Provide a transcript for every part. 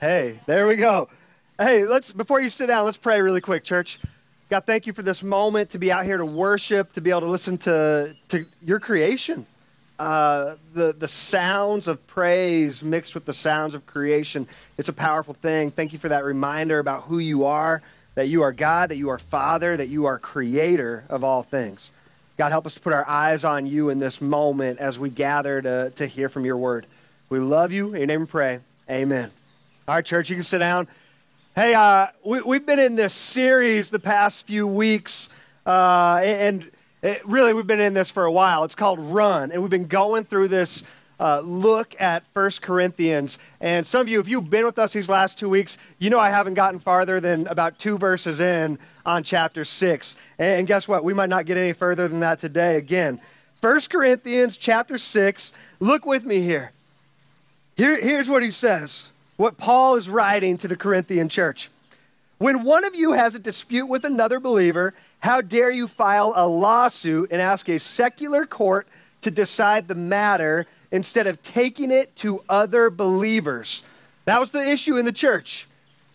Hey, there we go. Hey, let's before you sit down, let's pray really quick, church. God, thank you for this moment to be out here to worship, to be able to listen to, to your creation. Uh, the, the sounds of praise mixed with the sounds of creation. It's a powerful thing. Thank you for that reminder about who you are, that you are God, that you are Father, that you are creator of all things. God, help us to put our eyes on you in this moment as we gather to, to hear from your word. We love you. In your name we pray. Amen. All right, church, you can sit down. Hey, uh, we, have been in this series the past few weeks, uh, and it, really we've been in this for a while. It's called Run, and we've been going through this uh, look at First Corinthians. And some of you, if you've been with us these last two weeks, you know I haven't gotten farther than about two verses in on chapter 6. And guess what? We might not get any further than that today again. First Corinthians chapter 6, look with me here. here here's what he says what Paul is writing to the Corinthian church. When one of you has a dispute with another believer, how dare you file a lawsuit and ask a secular court to decide the matter instead of taking it to other believers? That was the issue in the church.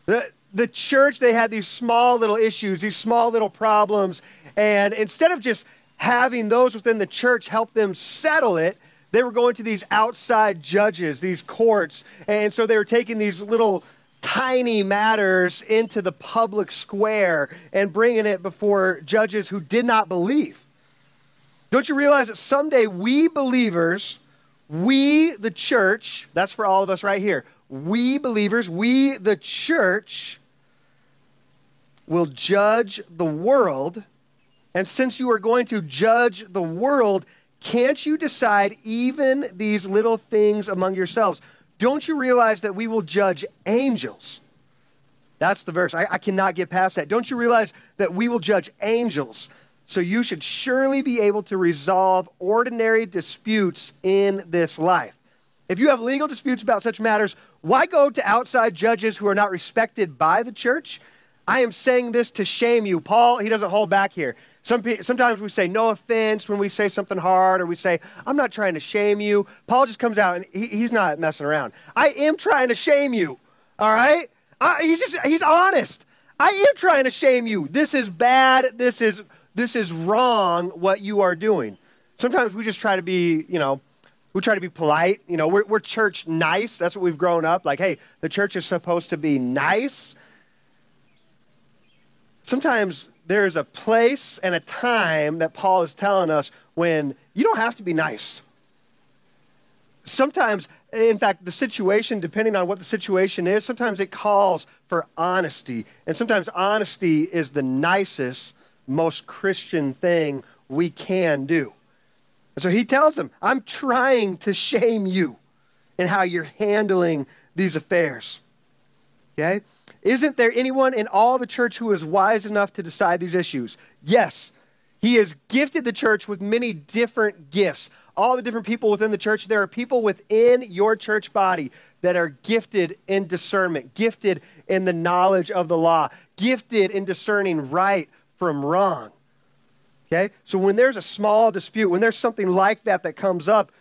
The, the church, they had these small little issues, these small little problems, and instead of just having those within the church help them settle it, they were going to these outside judges, these courts, and so they were taking these little tiny matters into the public square and bringing it before judges who did not believe. Don't you realize that someday we believers, we the church, that's for all of us right here, we believers, we the church, will judge the world. And since you are going to judge the world, can't you decide even these little things among yourselves? Don't you realize that we will judge angels? That's the verse. I, I, cannot get past that. Don't you realize that we will judge angels? So you should surely be able to resolve ordinary disputes in this life. If you have legal disputes about such matters, why go to outside judges who are not respected by the church? I am saying this to shame you. Paul, he doesn't hold back here. Some, sometimes we say no offense when we say something hard, or we say, I'm not trying to shame you. Paul just comes out and he, he's not messing around. I am trying to shame you, all right? I, he's just, he's honest. I am trying to shame you. This is bad. This is, this is wrong what you are doing. Sometimes we just try to be, you know, we try to be polite. You know, we're, we're church nice. That's what we've grown up. Like, hey, the church is supposed to be nice. Sometimes there's a place and a time that Paul is telling us when you don't have to be nice. Sometimes, in fact, the situation, depending on what the situation is, sometimes it calls for honesty. And sometimes honesty is the nicest, most Christian thing we can do. And so he tells them, I'm trying to shame you in how you're handling these affairs. Okay? Isn't there anyone in all the church who is wise enough to decide these issues? Yes. He has gifted the church with many different gifts. All the different people within the church, there are people within your church body that are gifted in discernment, gifted in the knowledge of the law, gifted in discerning right from wrong. Okay? So when there's a small dispute, when there's something like that that comes up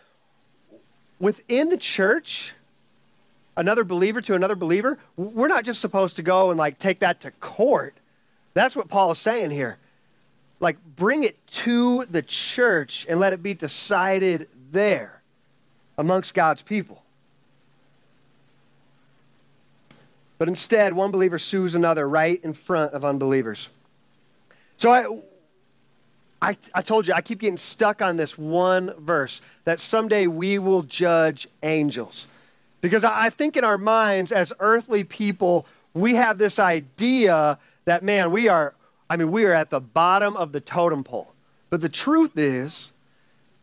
within the church, another believer to another believer, we're not just supposed to go and like take that to court. That's what Paul is saying here. Like, bring it to the church and let it be decided there amongst God's people. But instead, one believer sues another right in front of unbelievers. So I, I, I, told you, I keep getting stuck on this one verse that someday we will judge angels. Because I think in our minds, as earthly people, we have this idea that, man, we are, I mean, we are at the bottom of the totem pole. But the truth is,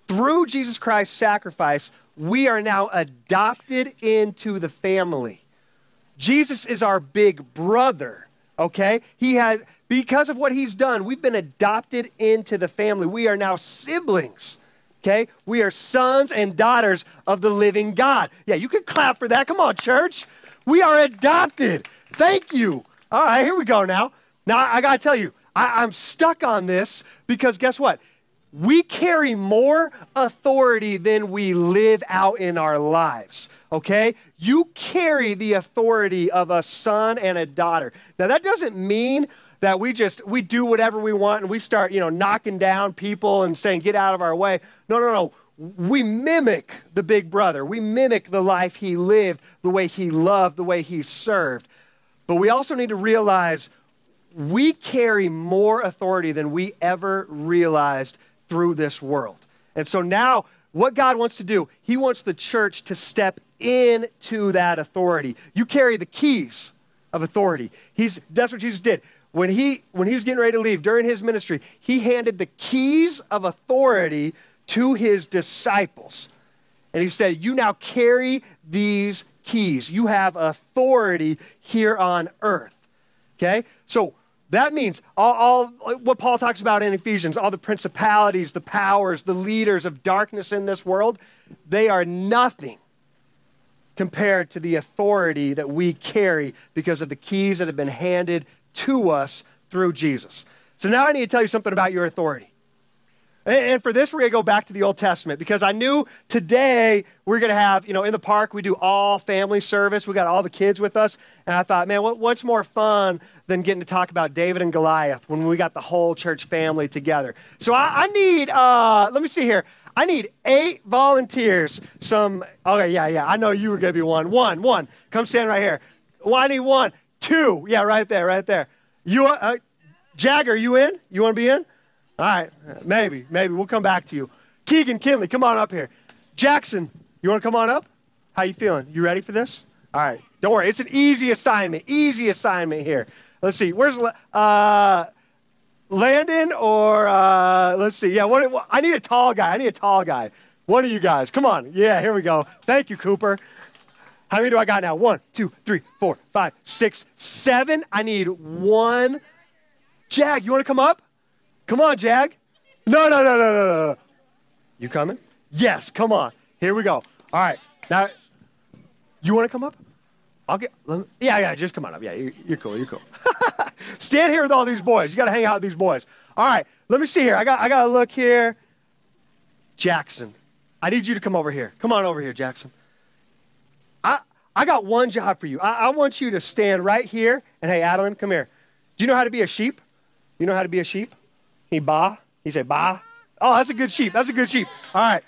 through Jesus Christ's sacrifice, we are now adopted into the family. Jesus is our big brother, okay? He has, because of what he's done, we've been adopted into the family. We are now siblings. Okay? We are sons and daughters of the living God. Yeah, you can clap for that. Come on, church. We are adopted. Thank you. All right, here we go now. Now, I got to tell you, I, I'm stuck on this because guess what? we carry more authority than we live out in our lives. Okay? You carry the authority of a son and a daughter. Now, that doesn't mean that we just we do whatever we want and we start you know knocking down people and saying get out of our way no no no we mimic the big brother we mimic the life he lived the way he loved the way he served but we also need to realize we carry more authority than we ever realized through this world. And so now, what God wants to do, He wants the church to step into that authority. You carry the keys of authority. He's, that's what Jesus did. When he, when he was getting ready to leave during his ministry, he handed the keys of authority to his disciples. And he said, You now carry these keys. You have authority here on earth. Okay? So that means all, all, what Paul talks about in Ephesians, all the principalities, the powers, the leaders of darkness in this world, they are nothing compared to the authority that we carry because of the keys that have been handed to us through Jesus. So now I need to tell you something about your authority. And for this, we're going to go back to the Old Testament because I knew today we're going to have, you know, in the park, we do all family service. We got all the kids with us. And I thought, man, what, what's more fun than getting to talk about David and Goliath when we got the whole church family together? So I, I need, uh, let me see here. I need eight volunteers. Some, okay, yeah, yeah. I know you were going to be one. One, one. Come stand right here. Well, I need one. Two. Yeah, right there, right there. You, uh, Jagger, you in? You want to be in? All right, maybe, maybe. We'll come back to you. Keegan Kinley, come on up here. Jackson, you want to come on up? How you feeling? You ready for this? All right, don't worry. It's an easy assignment. Easy assignment here. Let's see. Where's uh, Landon or uh, let's see. Yeah, what, I need a tall guy. I need a tall guy. One of you guys. Come on. Yeah, here we go. Thank you, Cooper. How many do I got now? One, two, three, four, five, six, seven. I need one. Jag, you want to come up? Come on, Jag. No, no, no, no, no, no. You coming? Yes, come on. Here we go. All right. Now, you want to come up? I'll get, yeah, yeah, just come on up. Yeah, you're, you're cool, you're cool. Stand here with all these boys. You got to hang out with these boys. All right, let me see here. I got, I got to look here. Jackson, I need you to come over here. Come on over here, Jackson. I, got one job for you. I, I want you to stand right here. And hey, Adeline, come here. Do you know how to be a sheep? You know how to be a sheep? He ba. He said ba. Oh, that's a good sheep. That's a good sheep. All right.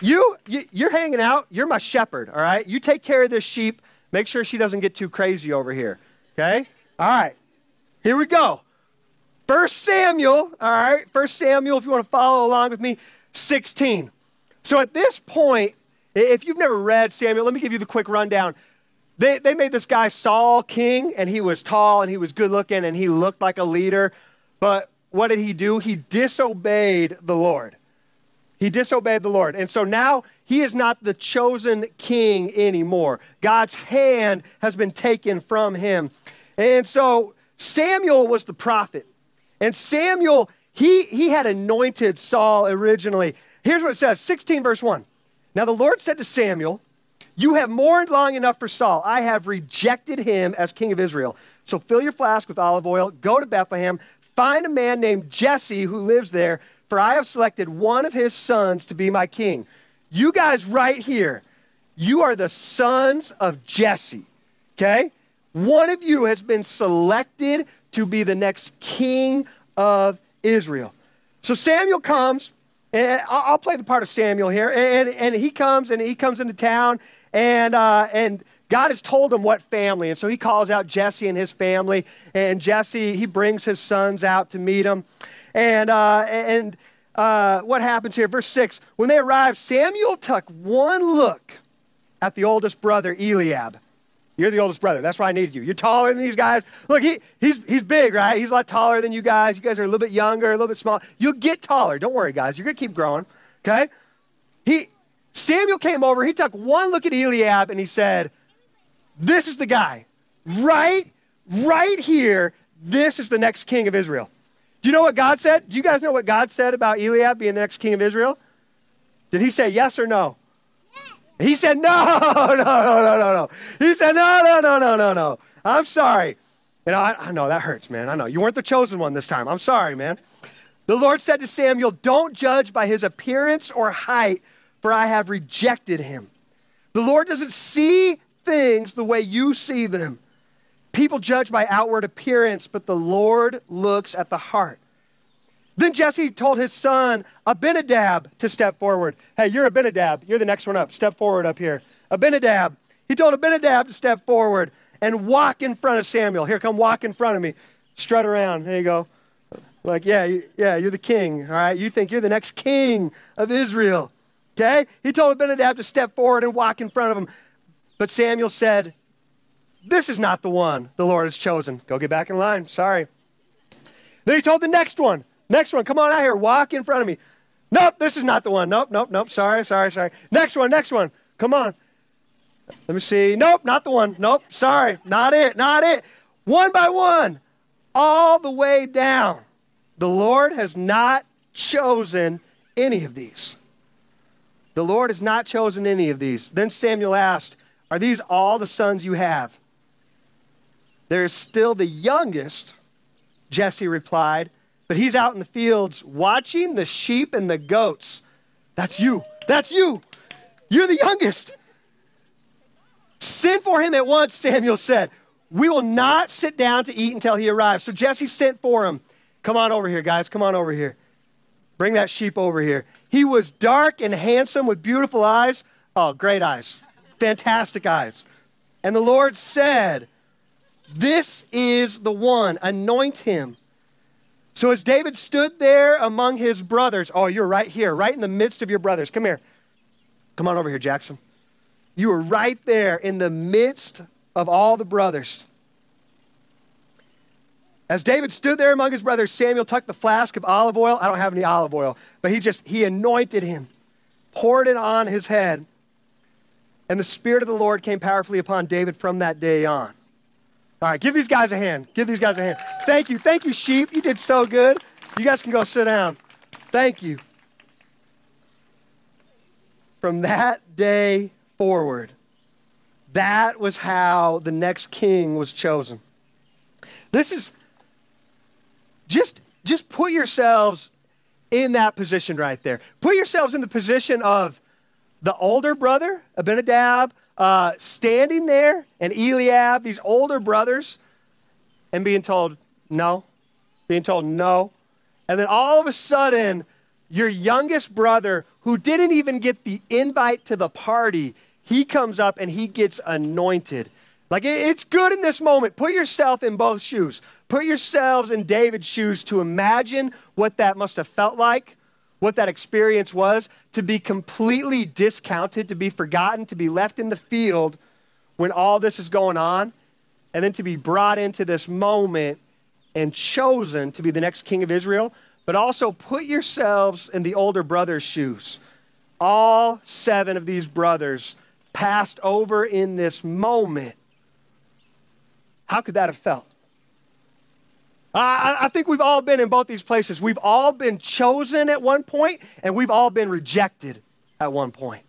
You, you you're hanging out. You're my shepherd. All right. You take care of this sheep. Make sure she doesn't get too crazy over here. Okay. All right. Here we go. First Samuel. All right. First Samuel. If you want to follow along with me, 16. So at this point, if you've never read Samuel, let me give you the quick rundown. They, they made this guy Saul king, and he was tall and he was good looking and he looked like a leader. But what did he do? He disobeyed the Lord. He disobeyed the Lord. And so now he is not the chosen king anymore. God's hand has been taken from him. And so Samuel was the prophet. And Samuel, he, he had anointed Saul originally. Here's what it says 16, verse 1. Now the Lord said to Samuel, You have mourned long enough for Saul. I have rejected him as king of Israel. So fill your flask with olive oil, go to Bethlehem, Find a man named Jesse who lives there, for I have selected one of his sons to be my king. You guys, right here, you are the sons of Jesse, okay? One of you has been selected to be the next king of Israel. So Samuel comes, and I'll play the part of Samuel here, and, and he comes and he comes into town, and, uh, and God has told him what family. And so he calls out Jesse and his family. And Jesse, he brings his sons out to meet him. And, uh, and uh, what happens here? Verse 6 When they arrive, Samuel took one look at the oldest brother, Eliab. You're the oldest brother. That's why I needed you. You're taller than these guys. Look, he, he's, he's big, right? He's a lot taller than you guys. You guys are a little bit younger, a little bit smaller. You'll get taller. Don't worry, guys. You're going to keep growing, okay? He, Samuel came over. He took one look at Eliab and he said, this is the guy. Right, right here, this is the next king of Israel. Do you know what God said? Do you guys know what God said about Eliab being the next king of Israel? Did he say yes or no? He said, no, no, no, no, no, no. He said, no, no, no, no, no, no. I'm sorry. You know, I, I know that hurts, man. I know. You weren't the chosen one this time. I'm sorry, man. The Lord said to Samuel, Don't judge by his appearance or height, for I have rejected him. The Lord doesn't see things the way you see them. People judge by outward appearance, but the Lord looks at the heart. Then Jesse told his son Abinadab to step forward. Hey, you're Abinadab. You're the next one up. Step forward up here. Abinadab. He told Abinadab to step forward and walk in front of Samuel. Here, come walk in front of me. Strut around. There you go. Like, yeah, yeah, you're the king. All right. You think you're the next king of Israel. Okay? He told Abinadab to step forward and walk in front of him. But Samuel said, This is not the one the Lord has chosen. Go get back in line. Sorry. Then he told the next one, Next one, come on out here, walk in front of me. Nope, this is not the one. Nope, nope, nope. Sorry, sorry, sorry. Next one, next one. Come on. Let me see. Nope, not the one. Nope, sorry. Not it, not it. One by one, all the way down. The Lord has not chosen any of these. The Lord has not chosen any of these. Then Samuel asked, Are these all the sons you have? There is still the youngest, Jesse replied, but he's out in the fields watching the sheep and the goats. That's you. That's you. You're the youngest. Send for him at once, Samuel said. We will not sit down to eat until he arrives. So Jesse sent for him. Come on over here, guys. Come on over here. Bring that sheep over here. He was dark and handsome with beautiful eyes. Oh, great eyes. Fantastic eyes. And the Lord said, This is the one. Anoint him. So as David stood there among his brothers, oh, you're right here, right in the midst of your brothers. Come here. Come on over here, Jackson. You were right there in the midst of all the brothers. As David stood there among his brothers, Samuel took the flask of olive oil. I don't have any olive oil, but he just, he anointed him, poured it on his head. And the Spirit of the Lord came powerfully upon David from that day on. All right, give these guys a hand. Give these guys a hand. Thank you. Thank you, sheep. You did so good. You guys can go sit down. Thank you. From that day forward, that was how the next king was chosen. This is just, just put yourselves in that position right there. Put yourselves in the position of the older brother, Abinadab, uh, standing there, and Eliab, these older brothers, and being told no, being told no. And then all of a sudden, your youngest brother, who didn't even get the invite to the party, he comes up and he gets anointed. Like it's good in this moment. Put yourself in both shoes. Put yourselves in David's shoes to imagine what that must have felt like, what that experience was, to be completely discounted, to be forgotten, to be left in the field when all this is going on, and then to be brought into this moment and chosen to be the next king of Israel. But also put yourselves in the older brother's shoes. All seven of these brothers passed over in this moment. How could that have felt? Uh, I, I think we've all been in both these places. We've all been chosen at one point, and we've all been rejected at one point.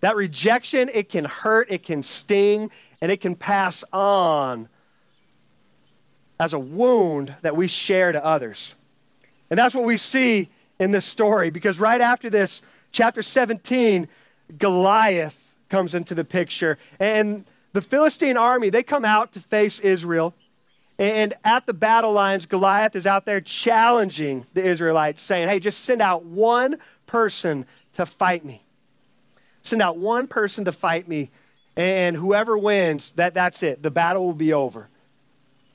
That rejection, it can hurt, it can sting, and it can pass on as a wound that we share to others. And that's what we see in this story because right after this, chapter 17, Goliath comes into the picture. And the Philistine army, they come out to face Israel. And at the battle lines, Goliath is out there challenging the Israelites, saying, Hey, just send out one person to fight me. Send out one person to fight me, and whoever wins, that, that's it. The battle will be over.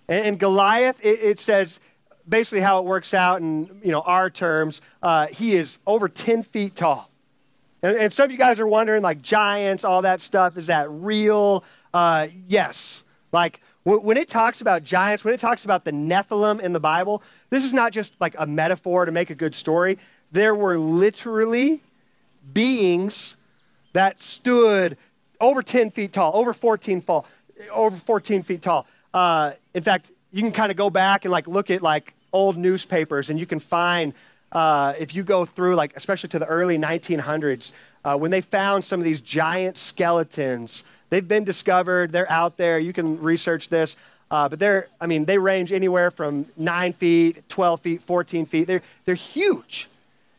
And, and Goliath, it, it, says basically how it works out in you know, our terms, uh, he is over 10 feet tall. And, and, some of you guys are wondering, like giants, all that stuff, is that real? Uh, yes. Like, when it talks about giants, when it talks about the Nephilim in the Bible, this is not just like a metaphor to make a good story. There were literally beings that stood over 10 feet tall, over 14 fall, over 14 feet tall. Uh, in fact, you can kind of go back and like look at like old newspapers, and you can find uh, if you go through like especially to the early 1900s uh, when they found some of these giant skeletons They've been discovered, they're out there. You can research this. Uh, but they're, I mean, they range anywhere from 9 feet, 12 feet, 14 feet. They're, they're huge.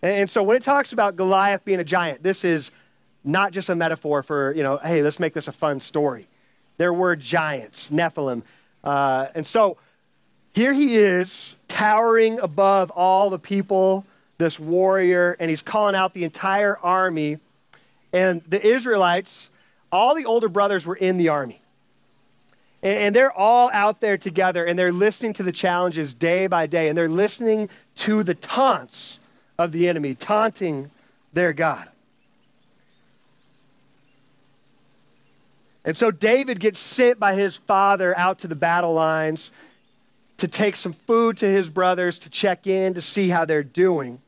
And, and so when it talks about Goliath being a giant, this is not just a metaphor for, you know, hey, let's make this a fun story. There were giants, Nephilim. Uh, and so here he is, towering above all the people, this warrior, and he's calling out the entire army. And the Israelites, all the older brothers were in the army. And, and they're all out there together, and they're listening to the challenges day by day, and they're listening to the taunts of the enemy, taunting their God. And so David gets sent by his father out to the battle lines to take some food to his brothers, to check in, to see how they're doing.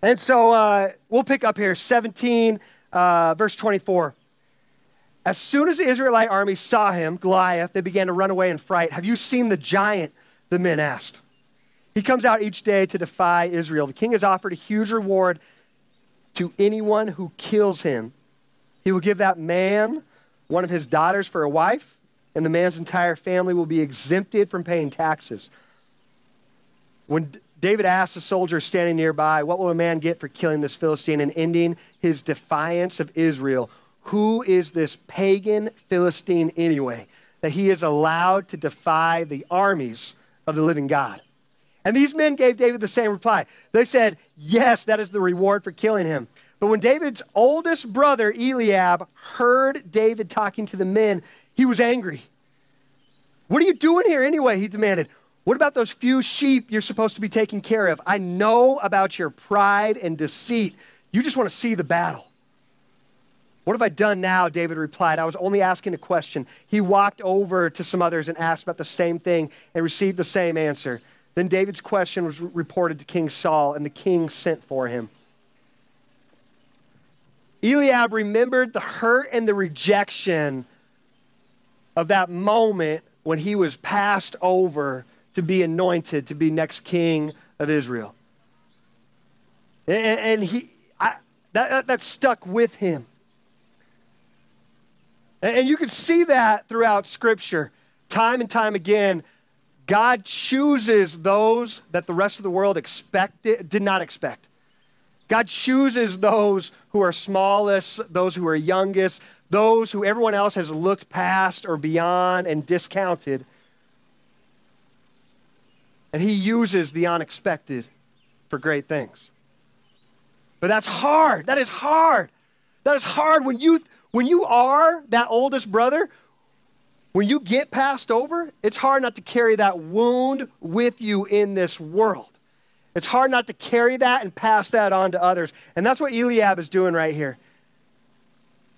And so uh, we'll pick up here 17, uh, verse 24. As soon as the Israelite army saw him, Goliath, they began to run away in fright. Have you seen the giant? The men asked. He comes out each day to defy Israel. The king has offered a huge reward to anyone who kills him. He will give that man one of his daughters for a wife, and the man's entire family will be exempted from paying taxes. When David asked a soldier standing nearby, What will a man get for killing this Philistine and ending his defiance of Israel? Who is this pagan Philistine anyway, that he is allowed to defy the armies of the living God? And these men gave David the same reply. They said, Yes, that is the reward for killing him. But when David's oldest brother, Eliab, heard David talking to the men, he was angry. What are you doing here anyway? He demanded. What about those few sheep you're supposed to be taking care of? I know about your pride and deceit. You just want to see the battle. What have I done now? David replied. I was only asking a question. He walked over to some others and asked about the same thing and received the same answer. Then David's question was reported to King Saul, and the king sent for him. Eliab remembered the hurt and the rejection of that moment when he was passed over to be anointed to be next king of Israel. And, he, I, that, that, that, stuck with him. And, you can see that throughout Scripture. Time and time again, God chooses those that the rest of the world expected, did not expect. God chooses those who are smallest, those who are youngest, those who everyone else has looked past or beyond and discounted. And He uses the unexpected for great things. But that's hard. That is hard. That is hard when you when you are that oldest brother, when you get passed over, it's hard not to carry that wound with you in this world. It's hard not to carry that and pass that on to others. And that's what Eliab is doing right here.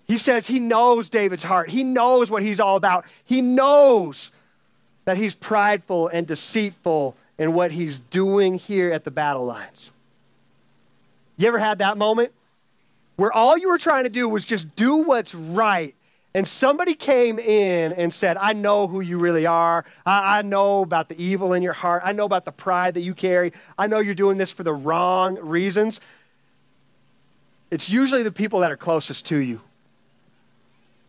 He says he knows David's heart. He knows what he's all about. He knows that he's prideful and deceitful in what he's doing here at the battle lines. You ever had that moment where all you were trying to do was just do what's right and somebody came in and said, I know who you really are. I, I, know about the evil in your heart. I know about the pride that you carry. I know you're doing this for the wrong reasons. It's usually the people that are closest to you.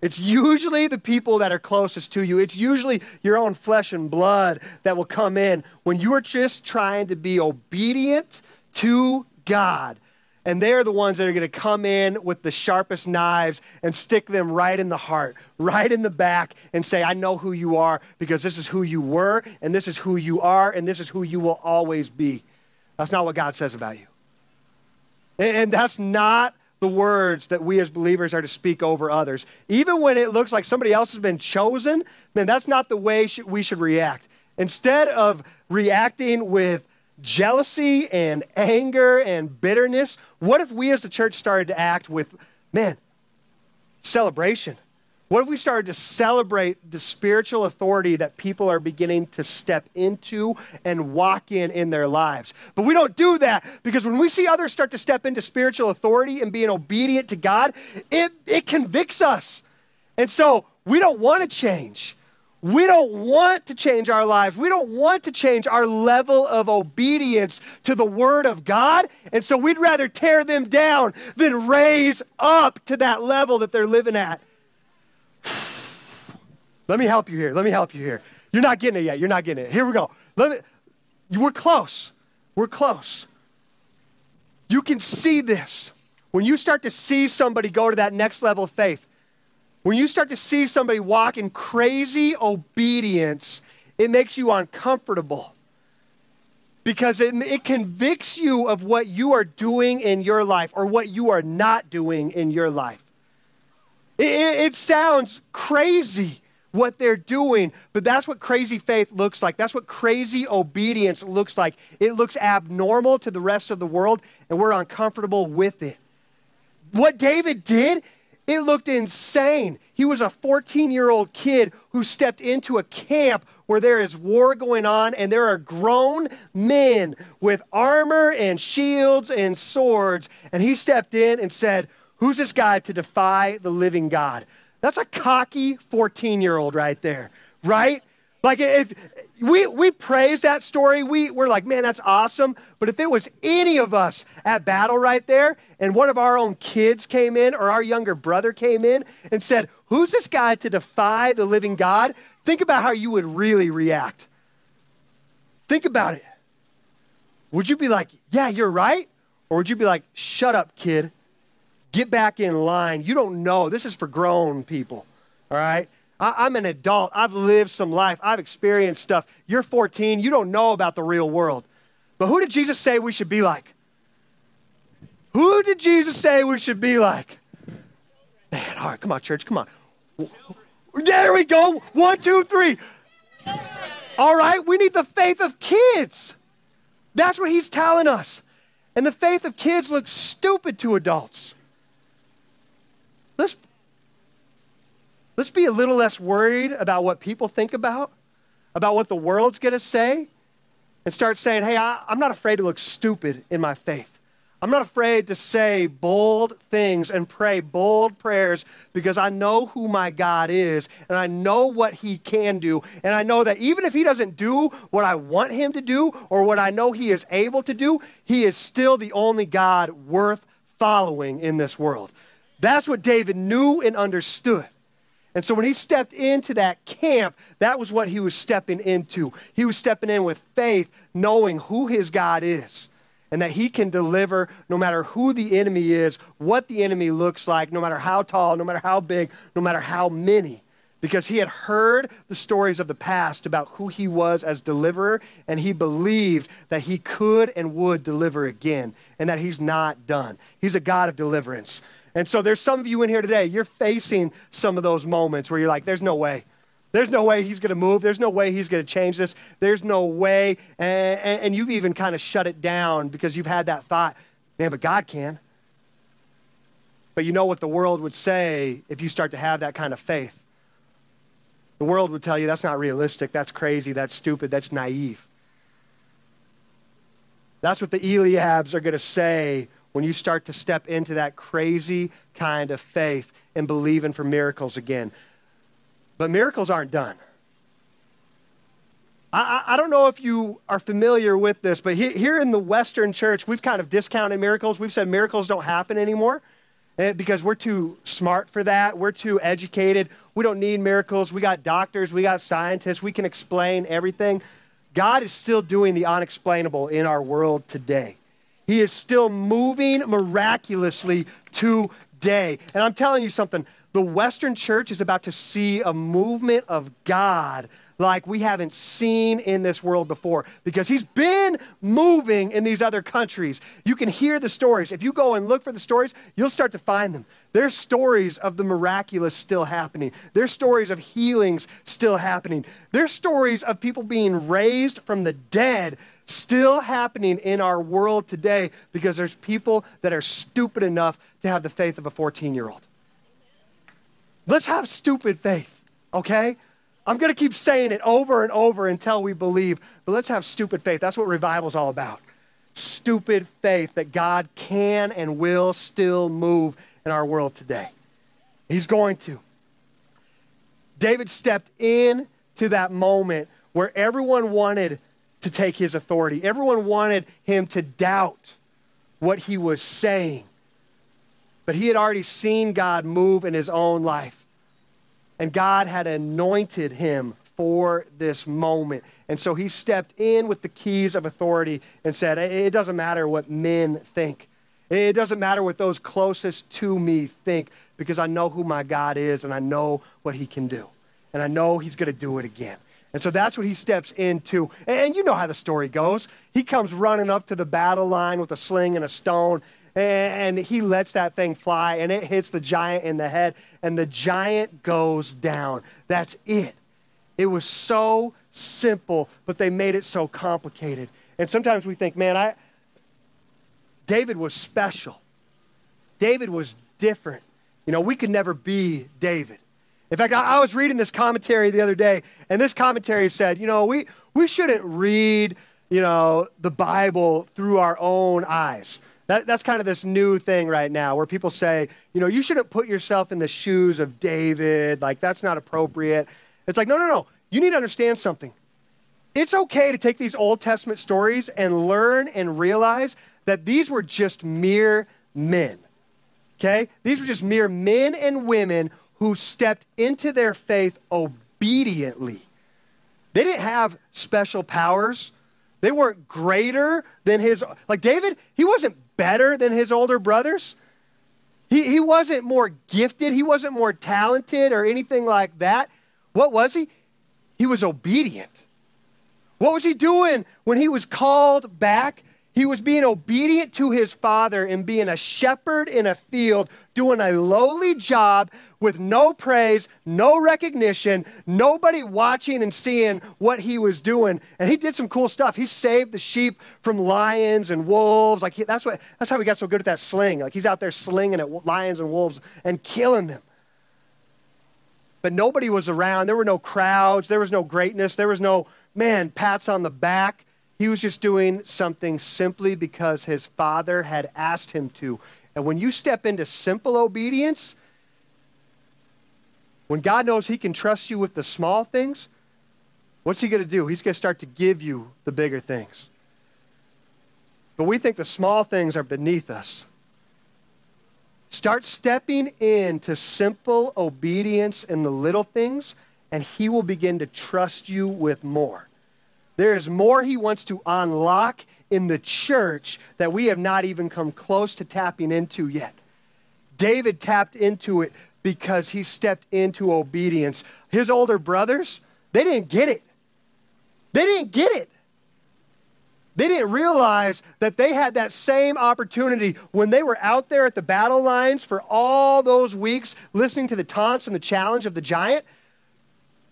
It's usually the people that are closest to you. It's usually your own flesh and blood that will come in when you are just trying to be obedient to God and they're the ones that are going to come in with the sharpest knives and stick them right in the heart, right in the back, and say, I know who you are because this is who you were, and this is who you are, and this is who you will always be. That's not what God says about you. And that's not the words that we as believers are to speak over others. Even when it looks like somebody else has been chosen, man, that's not the way we should react. Instead of reacting with jealousy and anger and bitterness, what if we as the church started to act with, man, celebration? What if we started to celebrate the spiritual authority that people are beginning to step into and walk in in their lives? But we don't do that because when we see others start to step into spiritual authority and being obedient to God, it, it convicts us. And so we don't want to change. We don't want to change our lives. We don't want to change our level of obedience to the Word of God. And so we'd rather tear them down than raise up to that level that they're living at. Let me help you here. Let me help you here. You're not getting it yet. You're not getting it. Here we go. Let me, we're close. We're close. You can see this. When you start to see somebody go to that next level of faith, when you start to see somebody walk in crazy obedience, it makes you uncomfortable because it, it convicts you of what you are doing in your life or what you are not doing in your life. It, it, it sounds crazy what they're doing, but that's what crazy faith looks like. That's what crazy obedience looks like. It looks abnormal to the rest of the world, and we're uncomfortable with it. What David did it looked insane. He was a 14 year old kid who stepped into a camp where there is war going on and there are grown men with armor and shields and swords. And he stepped in and said, Who's this guy to defy the living God? That's a cocky 14 year old right there, right? Like if we, we praise that story, we, we're like, man, that's awesome. But if it was any of us at battle right there, and one of our own kids came in, or our younger brother came in and said, Who's this guy to defy the living God? Think about how you would really react. Think about it. Would you be like, Yeah, you're right? Or would you be like, Shut up, kid. Get back in line. You don't know. This is for grown people. All right? I, am an adult. I've lived some life. I've experienced stuff. You're 14. You don't know about the real world. But who did Jesus say we should be like? Who did Jesus say we should be like? Man, all right, come on, church, come on. There we go. One, two, three. All right, we need the faith of kids. That's what he's telling us. And the faith of kids looks stupid to adults. Let's Let's be a little less worried about what people think about, about what the world's going to say, and start saying, hey, I, I'm not afraid to look stupid in my faith. I'm not afraid to say bold things and pray bold prayers because I know who my God is and I know what He can do. And I know that even if He doesn't do what I want Him to do or what I know He is able to do, He is still the only God worth following in this world. That's what David knew and understood. And so when he stepped into that camp, that was what he was stepping into. He was stepping in with faith, knowing who his God is and that he can deliver no matter who the enemy is, what the enemy looks like, no matter how tall, no matter how big, no matter how many. Because he had heard the stories of the past about who he was as deliverer, and he believed that he could and would deliver again, and that he's not done. He's a God of deliverance. And so there's some of you in here today, you're facing some of those moments where you're like, there's no way. There's no way he's going to move. There's no way he's going to change this. There's no way. And, and, you've even kind of shut it down because you've had that thought, man, but God can. But you know what the world would say if you start to have that kind of faith? The world would tell you that's not realistic, that's crazy, that's stupid, that's naive. That's what the Eliabs are going to say when you start to step into that crazy kind of faith and believing for miracles again. But miracles aren't done. I, I, don't know if you are familiar with this, but here in the Western church, we've kind of discounted miracles. We've said miracles don't happen anymore eh, because we're too smart for that. We're too educated. We don't need miracles. We got doctors, we got scientists, we can explain everything. God is still doing the unexplainable in our world today. He is still moving miraculously today. And I'm telling you something the Western church is about to see a movement of God like we haven't seen in this world before because he's been moving in these other countries. You can hear the stories. If you go and look for the stories, you'll start to find them. There's stories of the miraculous still happening. There's stories of healings still happening. There's stories of people being raised from the dead still happening in our world today because there's people that are stupid enough to have the faith of a 14 year old. Let's have stupid faith, okay? I'm going to keep saying it over and over until we believe, but let's have stupid faith. That's what revival is all about. Stupid faith that God can and will still move in our world today. He's going to. David stepped in to that moment where everyone wanted to take his authority. Everyone wanted him to doubt what he was saying. But he had already seen God move in his own life. And God had anointed him for this moment. And so he stepped in with the keys of authority and said, It doesn't matter what men think. It doesn't matter what those closest to me think because I know who my God is and I know what he can do. And I know he's going to do it again. And so that's what he steps into. And you know how the story goes. He comes running up to the battle line with a sling and a stone, and he lets that thing fly, and it hits the giant in the head, and the giant goes down. That's it. It was so simple, but they made it so complicated. And sometimes we think, man, I, David was special. David was different. You know, we could never be David. In fact, I, I, was reading this commentary the other day, and this commentary said, you know, we, we shouldn't read, you know, the Bible through our own eyes. That, that's kind of this new thing right now where people say, you know, you shouldn't put yourself in the shoes of David. Like, that's not appropriate. It's like, no, no, no. You need to understand something. It's okay to take these Old Testament stories and learn and realize that these were just mere men. Okay? These were just mere men and women who stepped into their faith obediently. They didn't have special powers. They weren't greater than his, like David, he wasn't better than his older brothers. He, he wasn't more gifted. He wasn't more talented or anything like that. What was he? He was obedient. What was he doing when he was called back he was being obedient to his father and being a shepherd in a field, doing a lowly job with no praise, no recognition, nobody watching and seeing what he was doing. And he did some cool stuff. He saved the sheep from lions and wolves. Like he, that's what that's how he got so good at that sling. Like he's out there slinging at lions and wolves and killing them. But nobody was around. There were no crowds. There was no greatness. There was no man pats on the back. He was just doing something simply because his father had asked him to. And when you step into simple obedience, when God knows he can trust you with the small things, what's he going to do? He's going to start to give you the bigger things. But we think the small things are beneath us. Start stepping into simple obedience in the little things, and he will begin to trust you with more. There is more he wants to unlock in the church that we have not even come close to tapping into yet. David tapped into it because he stepped into obedience. His older brothers, they didn't get it. They didn't get it. They didn't realize that they had that same opportunity when they were out there at the battle lines for all those weeks listening to the taunts and the challenge of the giant.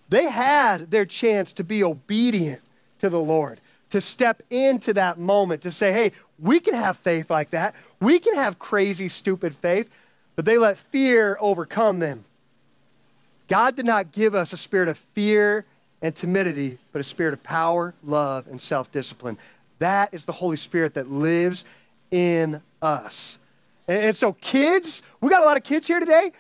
They had their chance to be obedient to the Lord, to step into that moment, to say, hey, we can have faith like that. We can have crazy, stupid faith, but they let fear overcome them. God did not give us a spirit of fear and timidity, but a spirit of power, love, and self discipline. That is the Holy Spirit that lives in us. And, and so, kids, we got a lot of kids here today.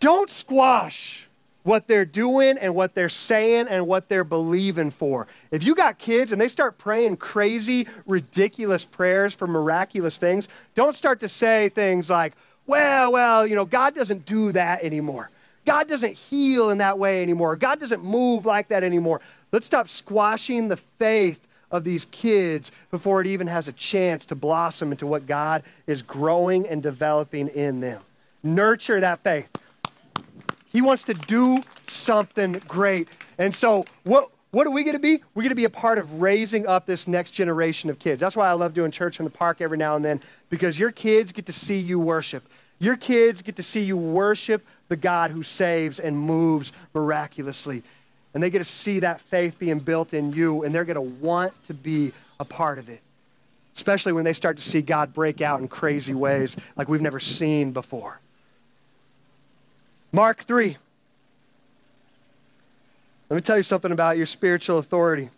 Don't squash what they're doing and what they're saying and what they're believing for. If you got kids and they start praying crazy, ridiculous prayers for miraculous things, don't start to say things like, well, well, you know, God doesn't do that anymore. God doesn't heal in that way anymore. God doesn't move like that anymore. Let's stop squashing the faith of these kids before it even has a chance to blossom into what God is growing and developing in them. Nurture that faith. He wants to do something great. And so, what, what are we going to be? We're going to be a part of raising up this next generation of kids. That's why I love doing church in the park every now and then, because your kids get to see you worship. Your kids get to see you worship the God who saves and moves miraculously. And they get to see that faith being built in you, and they're going to want to be a part of it, especially when they start to see God break out in crazy ways like we've never seen before. Mark 3. Let me tell you something about your spiritual authority.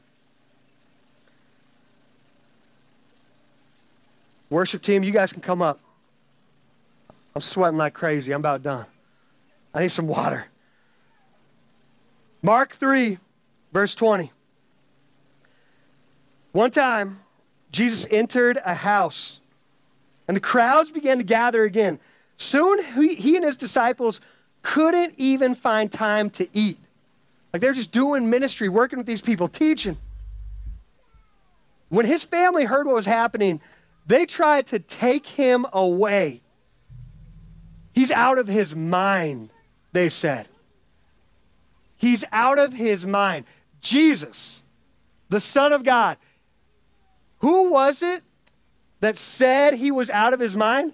Worship team, you guys can come up. I'm sweating like crazy. I'm about done. I need some water. Mark 3, verse 20. One time, Jesus entered a house, and the crowds began to gather again. Soon, he and his disciples couldn't even find time to eat. Like they're just doing ministry, working with these people, teaching. When his family heard what was happening, they tried to take him away. He's out of his mind, they said. He's out of his mind. Jesus, the Son of God. Who was it that said he was out of his mind?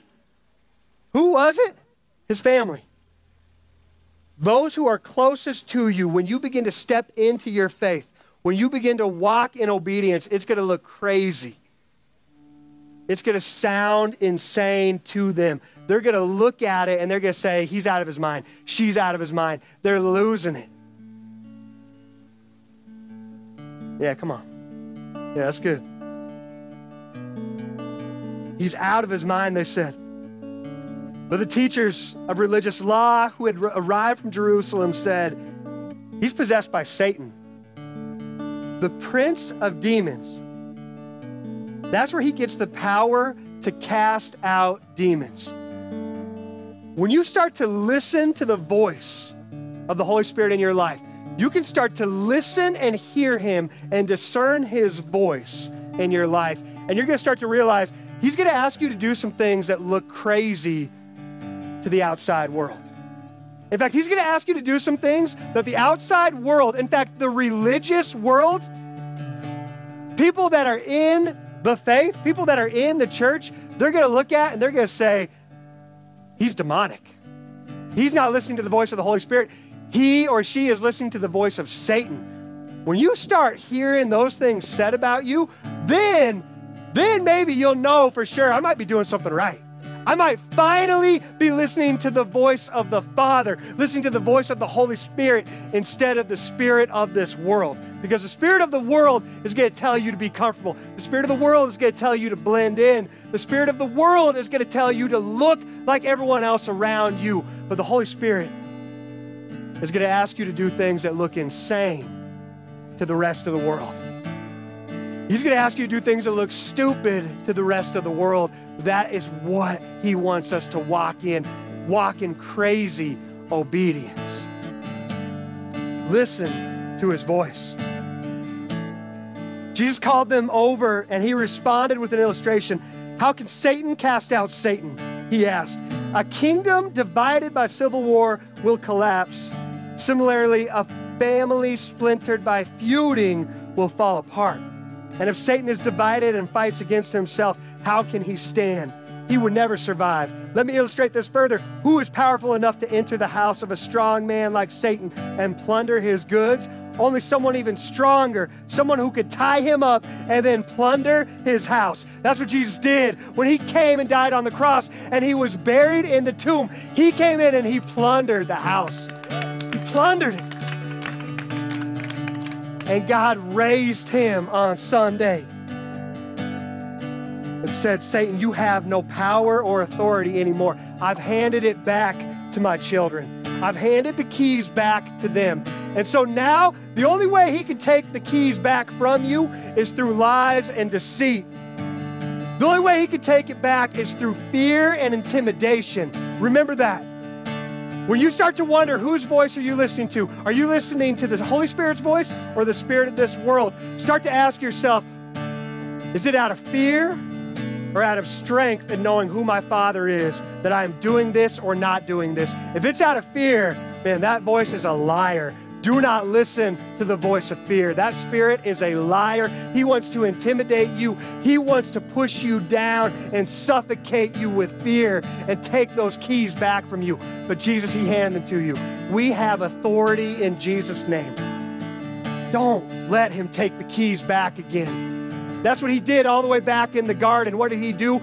Who was it? His family. Those who are closest to you, when you begin to step into your faith, when you begin to walk in obedience, it's going to look crazy. It's going to sound insane to them. They're going to look at it and they're going to say, He's out of his mind. She's out of his mind. They're losing it. Yeah, come on. Yeah, that's good. He's out of his mind, they said. But the teachers of religious law who had arrived from Jerusalem said, He's possessed by Satan, the prince of demons. That's where he gets the power to cast out demons. When you start to listen to the voice of the Holy Spirit in your life, you can start to listen and hear him and discern his voice in your life. And you're going to start to realize he's going to ask you to do some things that look crazy to the outside world. In fact, he's going to ask you to do some things that the outside world, in fact, the religious world, people that are in the faith, people that are in the church, they're going to look at and they're going to say, He's demonic. He's not listening to the voice of the Holy Spirit. He or she is listening to the voice of Satan. When you start hearing those things said about you, then, then maybe you'll know for sure I might be doing something right. I might finally be listening to the voice of the Father, listening to the voice of the Holy Spirit instead of the spirit of this world. Because the spirit of the world is going to tell you to be comfortable. The spirit of the world is going to tell you to blend in. The spirit of the world is going to tell you to look like everyone else around you. But the Holy Spirit is going to ask you to do things that look insane to the rest of the world. He's going to ask you to do things that look stupid to the rest of the world. That is what he wants us to walk in, walk in crazy obedience. Listen to his voice. Jesus called them over and he responded with an illustration. How can Satan cast out Satan? He asked. A kingdom divided by civil war will collapse. Similarly, a family splintered by feuding will fall apart. And if Satan is divided and fights against himself, how can he stand? He would never survive. Let me illustrate this further. Who is powerful enough to enter the house of a strong man like Satan and plunder his goods? Only someone even stronger, someone who could tie him up and then plunder his house. That's what Jesus did when he came and died on the cross and he was buried in the tomb. He came in and he plundered the house. He plundered it. And God raised him on Sunday and said, Satan, you have no power or authority anymore. I've handed it back to my children. I've handed the keys back to them. And so now, the only way he can take the keys back from you is through lies and deceit. The only way he can take it back is through fear and intimidation. Remember that. When you start to wonder whose voice are you listening to? Are you listening to the Holy Spirit's voice or the spirit of this world? Start to ask yourself, is it out of fear or out of strength in knowing who my Father is that I am doing this or not doing this. If it's out of fear, man, that voice is a liar. Do not listen to the voice of fear. That spirit is a liar. He wants to intimidate you. He wants to push you down and suffocate you with fear and take those keys back from you. But Jesus, He handed them to you. We have authority in Jesus' name. Don't let Him take the keys back again. That's what he did all the way back in the garden. What did he do?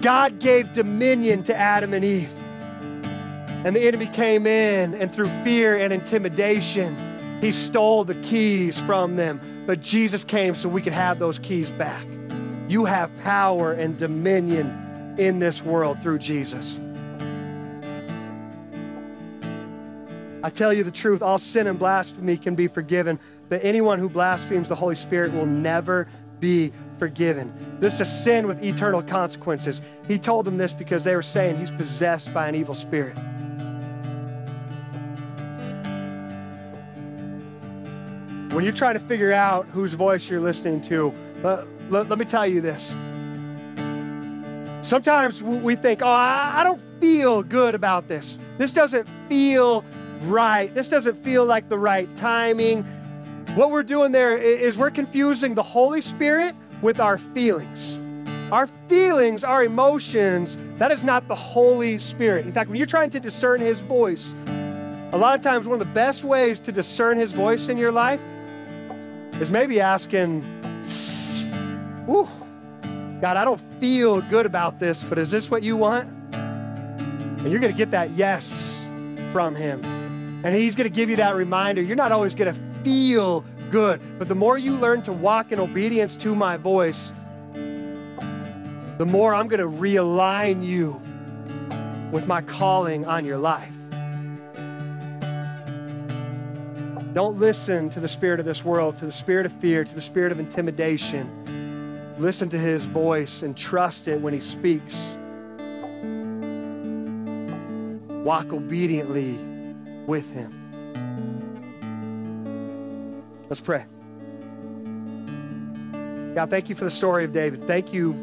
God gave dominion to Adam and Eve. And the enemy came in, and through fear and intimidation, he stole the keys from them. But Jesus came so we could have those keys back. You have power and dominion in this world through Jesus. I tell you the truth, all sin and blasphemy can be forgiven, but anyone who blasphemes the Holy Spirit will never be forgiven. This is sin with eternal consequences. He told them this because they were saying he's possessed by an evil spirit. When you're trying to figure out whose voice you're listening to, uh, let, let, me tell you this. Sometimes we think, oh, I, I don't feel good about this. This doesn't feel right. This doesn't feel like the right timing. What we're doing there is we're confusing the Holy Spirit with our feelings. Our feelings, our emotions, that is not the Holy Spirit. In fact, when you're trying to discern His voice, a lot of times one of the best ways to discern His voice in your life is maybe asking, Ooh, God, I don't feel good about this, but is this what you want? And you're going to get that yes from Him. And He's going to give you that reminder. You're not always going to feel good, but the more you learn to walk in obedience to my voice, the more I'm going to realign you with my calling on your life. Don't listen to the spirit of this world, to the spirit of fear, to the spirit of intimidation. Listen to his voice and trust it when he speaks. Walk obediently with him. Let's pray. God, thank you for the story of David. Thank you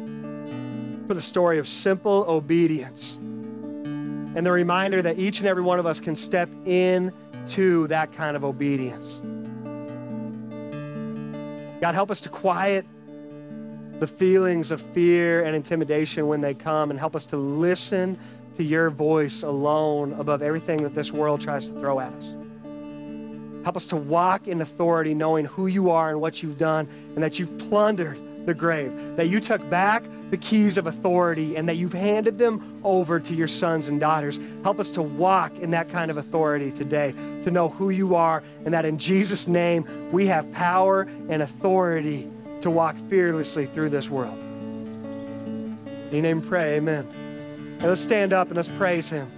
for the story of simple obedience and the reminder that each and every one of us can step in to that kind of obedience. God, help us to quiet the feelings of fear and intimidation when they come and help us to listen to your voice alone above everything that this world tries to throw at us. Help us to walk in authority, knowing who you are and what you've done, and that you've plundered the grave, that you took back the keys of authority and that you've handed them over to your sons and daughters. Help us to walk in that kind of authority today, to know who you are, and that in Jesus' name we have power and authority to walk fearlessly through this world. In your name, pray, amen. And let's stand up and let's praise him.